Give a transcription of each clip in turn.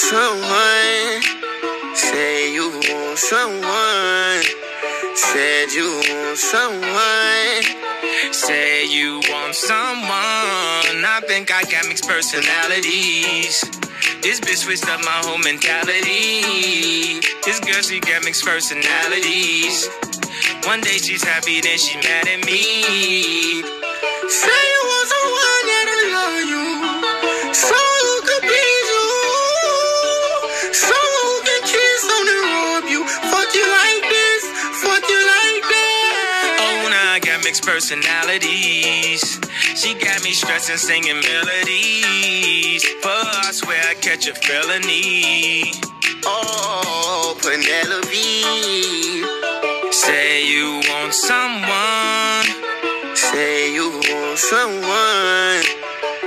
someone. Say you want someone. Said you want someone. Say you want someone. I think I got mixed personalities. This bitch switched up my whole mentality. This girl, she got mixed personalities. One day she's happy, then she mad at me. Say you want someone mixed personalities. She got me stressing, singing melodies. But I swear I catch a felony. Oh, Penelope. Say you want someone. Say you want someone.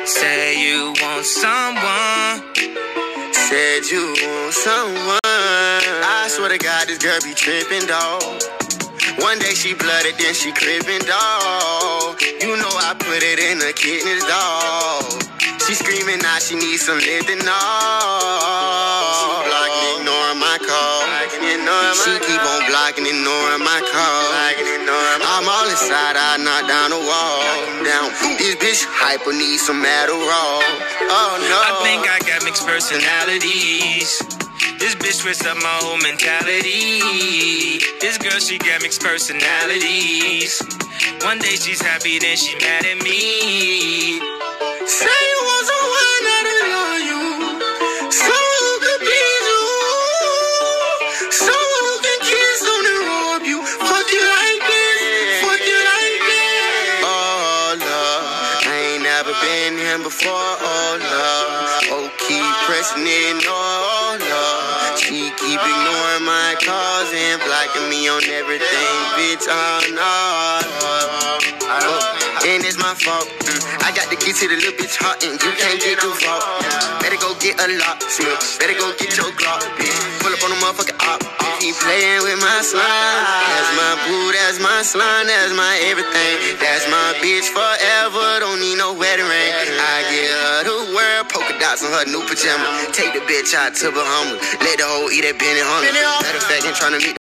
Say you want someone. Said you want someone. I swear to God, this girl be tripping, dog. One day she blooded, then she crippin', dog. You know I put it in the kidneys, dog. She screaming now she needs some lifting, dog. She blocking, ignoring my call. She keep on blocking, ignoring my call. I'm all inside, I knock down the wall. Down, this bitch hyper needs some Adderall. Oh no. I think I got mixed personalities. This bitch switched up my whole mentality. This girl, she got mixed personalities. One day she's happy, then she mad at me. Say you want someone that'll love you. Someone who could please you. Someone who can kiss on and rub you. Fuck you like this. Fuck you like that. Oh, love. I ain't never been here before. Oh, love. Oh, keep pressing it. Oh. She keep ignoring my calls and blocking me on everything. Bitch, oh, no. Oh, and it's my fault. Mm. I got the key to the little bitch heart, and you can't get too far. Better go get a lock, Smith. Better go get your Glock, bitch. Pull up on the motherfucker op. Keep playing with my slime. That's my boo, that's my slime, that's my everything. That's my bitch forever. Dots on her new pajama. Take the bitch out to Bahamas. Let the hoe eat that Benihana. Matter of fact, ain't trying to meet.